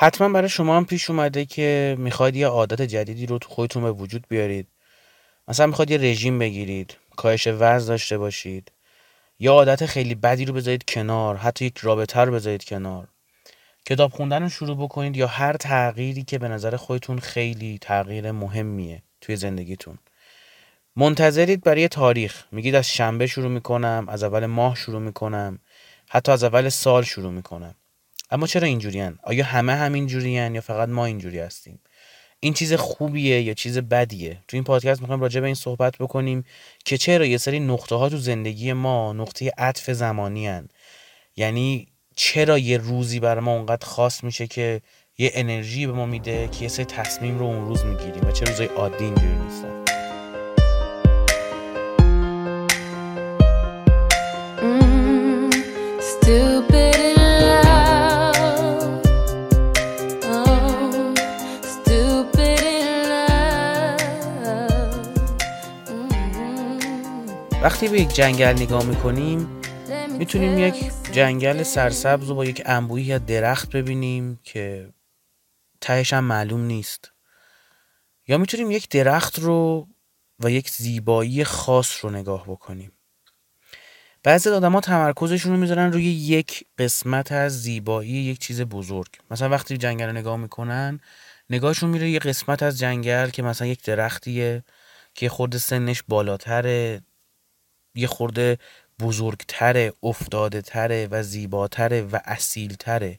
حتما برای شما هم پیش اومده که می‌خواید یه عادت جدیدی رو تو خودتون به وجود بیارید. مثلا می‌خواید یه رژیم بگیرید کاهش وزن داشته باشید. یا عادت خیلی بدی رو بذارید کنار حتی یک رابطه رو بذارید کنار. کتاب خوندن رو شروع بکنید یا هر تغییری که به نظر خودتون خیلی تغییر مهمیه توی زندگیتون. منتظرید برای تاریخ. میگید از شنبه شروع می‌کنم از اول ماه شروع می‌کنم حتی از اول سال شروع می‌کنم. اما چرا اینجورین آیا همه همین جورین یا فقط ما اینجوری هستیم؟ این چیز خوبیه یا چیز بدیه؟ تو این پادکست می‌خوایم راجع به این صحبت بکنیم که چرا یه سری نقطه ها تو زندگی ما نقطه عطف زمانی هن. یعنی چرا یه روزی برای ما اونقدر خاص میشه که یه انرژی به ما میده که یه سری تصمیم رو اون روز می‌گیریم و چه روزای عادی اینجوری نیستن؟ وقتی به یک جنگل نگاه می‌کنیم می‌تونیم یک جنگل سرسبز رو با یک انبوهی یا درخت ببینیم که تهش هم معلوم نیست. یا می‌تونیم یک درخت رو و یک زیبایی خاص رو نگاه بکنیم. بعضی آدم ها تمرکزشون رو می‌ذارن روی یک قسمت از زیبایی یک چیز بزرگ. مثلا وقتی جنگل رو نگاه می‌کنن نگاهشون میره یه قسمت از جنگل که مثلا یک درختیه که خورد سنش بالاتره. یه خورده بزرگتره افتاده تره و زیباتره و اصیلتره.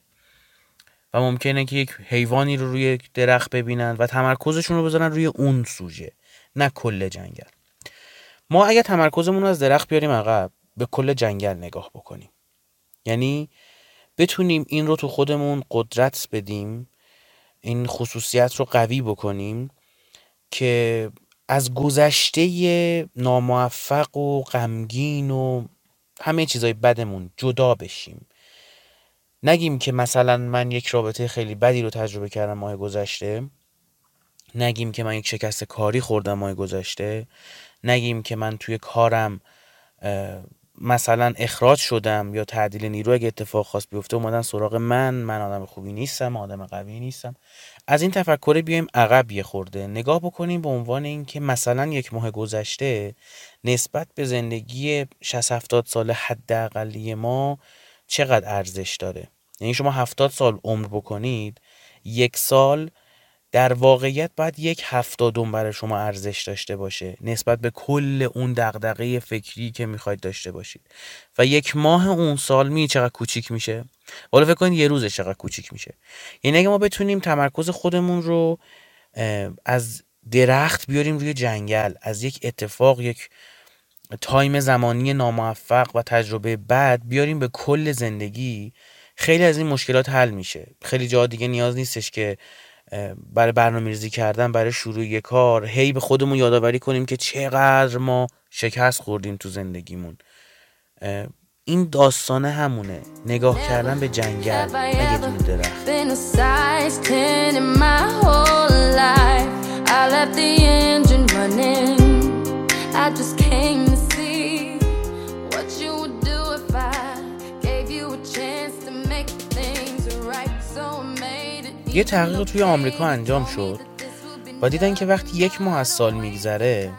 و ممکنه که یک حیوانی رو روی درخت ببینن و تمرکزشون رو بذارن روی اون سوژه نه کل جنگل. ما اگر تمرکزمون رو از درخت بیاریم عقب به کل جنگل نگاه بکنیم. یعنی بتونیم این رو تو خودمون قدرت بدیم این خصوصیت رو قوی بکنیم که از گذشته ناموفق و غمگین و همه چیزای بدمون جدا بشیم. نگیم که مثلا من یک رابطه خیلی بدی رو تجربه کردم ماه گذشته. نگیم که من یک شکست کاری خوردم ماه گذشته. نگیم که من توی کارم مثلا اخراج شدم یا تعدیل نیرو اگه اتفاق خاص بیفته اومدن سراغ من. من آدم خوبی نیستم آدم قوی نیستم. از این تفکر بیایم عقب یه خورده. نگاه بکنیم به عنوان اینکه مثلا یک ماه گذشته نسبت به زندگی 60 70 سال حداقلی ما چقدر ارزش داره؟ یعنی شما 70 سال عمر بکنید یک سال در واقعیت باید یک هفتادم برای شما ارزش داشته باشه نسبت به کل اون دغدغه فکری که می‌خواید داشته باشید. و یک ماه اون سال می چقدر کوچیک میشه؟ حالا فکر کنید یه روزش چقدر کوچیک میشه. یعنی اگه ما بتونیم تمرکز خودمون رو از درخت بیاریم روی جنگل از یک اتفاق یک تایم زمانی ناموفق و تجربه بعد بیاریم به کل زندگی خیلی از این مشکلات حل میشه. خیلی جا دیگه نیاز نیستش که برای برنامه ریزی کردن برای شروع یک کار هی به خودمون یادآوری کنیم که چقدر ما شکست خوردیم تو زندگیمون. این داستان همونه. نگاه کردن به جنگل یه دونه درخت؟ یه تحقیق توی آمریکا انجام شد و دیدن که وقتی یک ماه از سال میگذره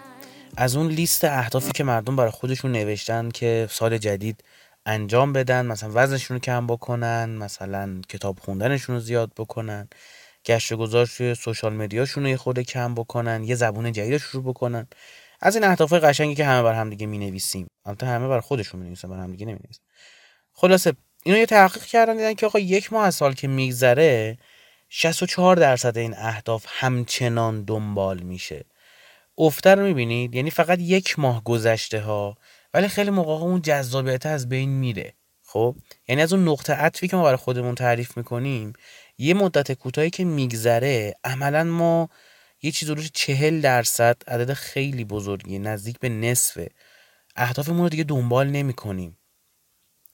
از اون لیست اهدافی که مردم برای خودشون نوشتن که سال جدید انجام بدن مثلا وزنشون رو کم بکنن مثلا کتاب خوندنشون رو زیاد بکنن گشت گذاشت توی سوشال مدیاشون رو یه خورده کم بکنن یه زبون جدید شروع بکنن. از این اهداف قشنگی که همه بر هم دیگه می نویسیم البته همه بر خودشون می نویسن بر هم دیگه نمی نویسن خلاصه اینو یه تحقیق کردن دیدن که آقا یک ماه از سال که میگذره 64 درصد این اهداف همچنان دنبال میشه. افته رو می‌بینید؟ یعنی فقط یک ماه گذشته ها ولی خیلی موقع اون جذابیت از بین میره. خب؟ یعنی از اون نقطه عطفی که ما برای خودمون تعریف می‌کنیم یه مدت کوتاهی که میگذره عملا ما یه چیز رو چهل درصد عدد خیلی بزرگی نزدیک به نصفه. اهدافمون رو دیگه دنبال نمی کنیم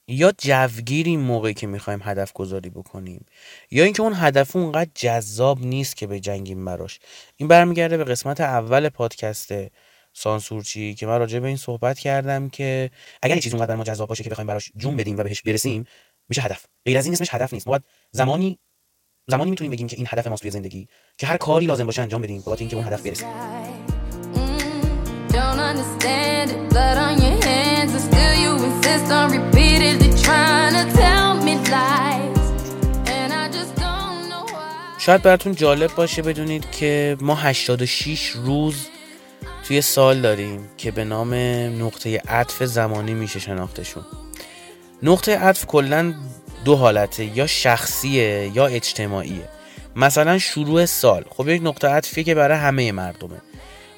یا جوگیریم موقعی که می‌خوایم هدف گذاری بکنیم یا اینکه اون هدف اونقدر جذاب نیست که به جنگیم براش. این برمیگرده به قسمت اول پادکست سانسورچی که من راجع به این صحبت کردم که اگر یه اونقدر ما جذاب باشه که بخوایم براش جون بدیم و بهش برسیم میشه هدف. غیر از این اسمش هدف نیست. ما زمانی زمانی می‌تونیم بگیم که این هدف ماست توی زندگی که هر کاری لازم باشه انجام بدیم بابت اینکه اون هدف برسیم. شاید براتون جالب باشه بدونید که ما 86 روز توی سال داریم که به نام نقطه عطف زمانی میشه شناختشون. نقطه عطف کلا دو حالته یا شخصیه یا اجتماعیه. مثلا شروع سال. خب یک نقطه عطفیه که برای همه مردمه.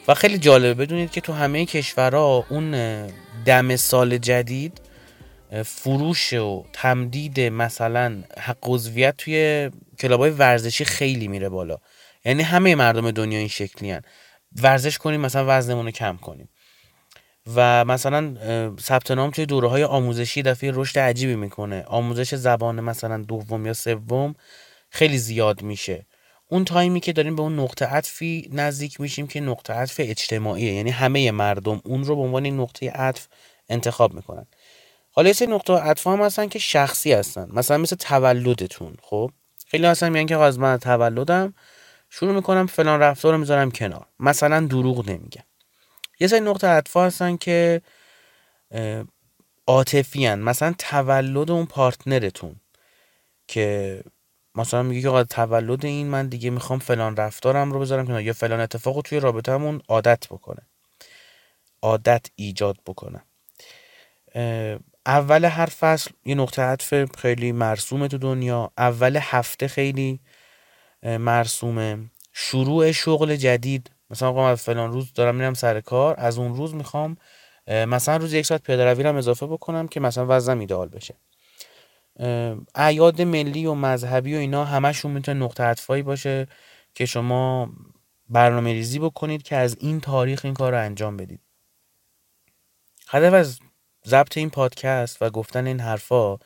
و خیلی جالبه بدونید که تو همه کشورها اون دم سال جدید فروش و تمدید مثلا حق عضویت توی کلابای ورزشی خیلی میره بالا. یعنی همه مردم دنیا این شکلی هن. ورزش کنیم مثلا وزنمون رو کم کنیم. و مثلا ثبت نام توی دوره های آموزشی دفعه رشد عجیبی می‌کنه. آموزش زبان مثلا دوم یا سوم خیلی زیاد میشه. اون تایمی که داریم به اون نقطه عطفی نزدیک میشیم که نقطه عطف اجتماعیه. یعنی همه مردم اون رو به عنوان نقطه عطف انتخاب می‌کنن. حالا یه نقطه عطف هم هستن که شخصی هستن. مثلا مثل تولدتون خب؟ خیلی اصلا میگن که از من تولدم شروع می‌کنم فلان رفتار رو می‌ذارم کنار. مثلا دروغ نمیگم یه سری نقطه عطف هستن که عاطفی مثلا تولد اون پارتنرتون که مثلا میگه که تولد این من دیگه می‌خوام فلان رفتارم رو بذارم کنار. یا فلان اتفاق رو توی رابطهمون عادت بکنه. عادت ایجاد بکنه. اول هر فصل یه نقطه عطف خیلی مرسومه تو دنیا. اول هفته خیلی مرسومه. شروع شغل جدید. مثلا آقا از فلان روز دارم میرم سر کار. از اون روز می‌خوام مثلا روز یک ساعت پیاده روی اضافه بکنم که مثلا وزنم ایدئال بشه. اعیاد ملی و مذهبی و اینا همشون می‌تونه نقطه عطفایی باشه که شما برنامه ریزی بکنید که از این تاریخ این کار رو انجام بدید. هدف از ضبط این پادکست و گفتن این حرفا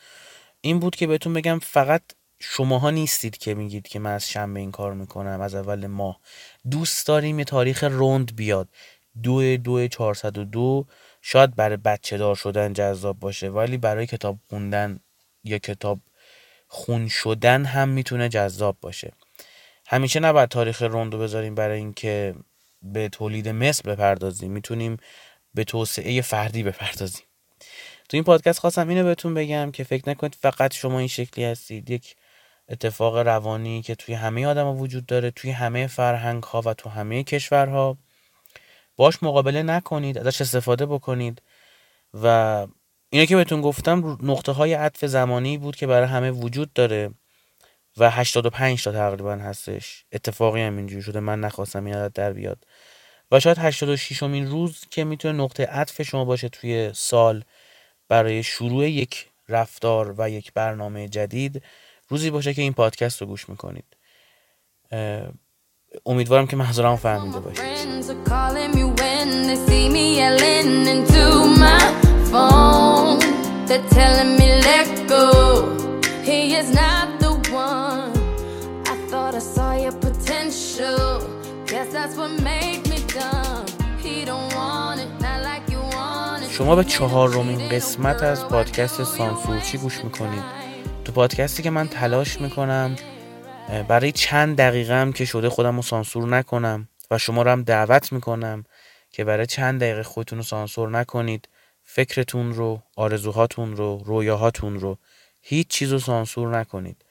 این بود که بهتون بگم فقط شماها نیستید که میگید که من از شنبه این کار می‌کنم از اول ماه. دوست داریم یه تاریخ روند بیاد. دو دو چهارصد و دو. شاید برای بچه دار شدن جذاب باشه ولی برای کتاب خوندن یا کتاب خون شدن هم می‌تونه جذاب باشه. همیشه نباید تاریخ روندو بذاریم برای اینکه به تولید مثل بپردازیم. می‌تونیم به توسعه فردی بپردازیم. تو این پادکست خواستم اینو بهتون بگم که فکر نکنید فقط شما این شکلی هستید. یک اتفاق روانی که توی همه آدم ها وجود داره توی همه فرهنگ ها و تو همه کشورها. باش مقابله نکنید ازش استفاده بکنید. و اینه که بهتون گفتم نقطه های عطف زمانی بود که برای همه وجود داره و 85 تا تقریبا هستش. اتفاقی هم اینجوری شده من نخواستم این عدد در بیاد. و شاید 86 امین روز که می‌تونه نقطه عطف شما باشه توی سال برای شروع یک رفتار و یک برنامه جدید روزی باشه که این پادکست رو گوش می‌کنید. امیدوارم که محضورم فهمیده باشید. شما به چهارمین قسمت از پادکست سانسورچی گوش می‌کنید. تو پادکستی که من تلاش می‌کنم برای چند دقیقه هم که شده خودم رو سانسور نکنم و شما رو هم دعوت می‌کنم که برای چند دقیقه خودتون رو سانسور نکنید فکرتون رو آرزوهاتون رو رویاهاتون رو هیچ چیز رو سانسور نکنید.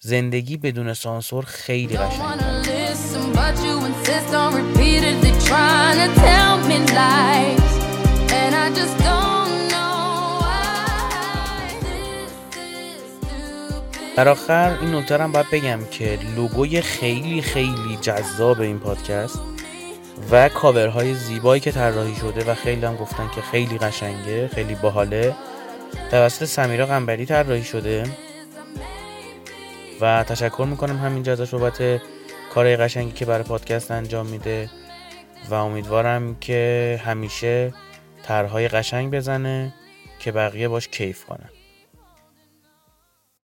زندگی بدون سانسور خیلی قشنگه. در آخر این نکته هم باید بگم که لوگوی خیلی خیلی جذاب این پادکست و کاورهای زیبایی که طراحی شده و خیلی هم گفتن که خیلی قشنگه خیلی باحاله توسط سمیرا قنبری طراحی شده و تشکر می‌کنم همینجا ازش بابت کارهای قشنگی که برای پادکست انجام میده و امیدوارم که همیشه طرحهای قشنگ بزنه که بقیه باش کیف کنن.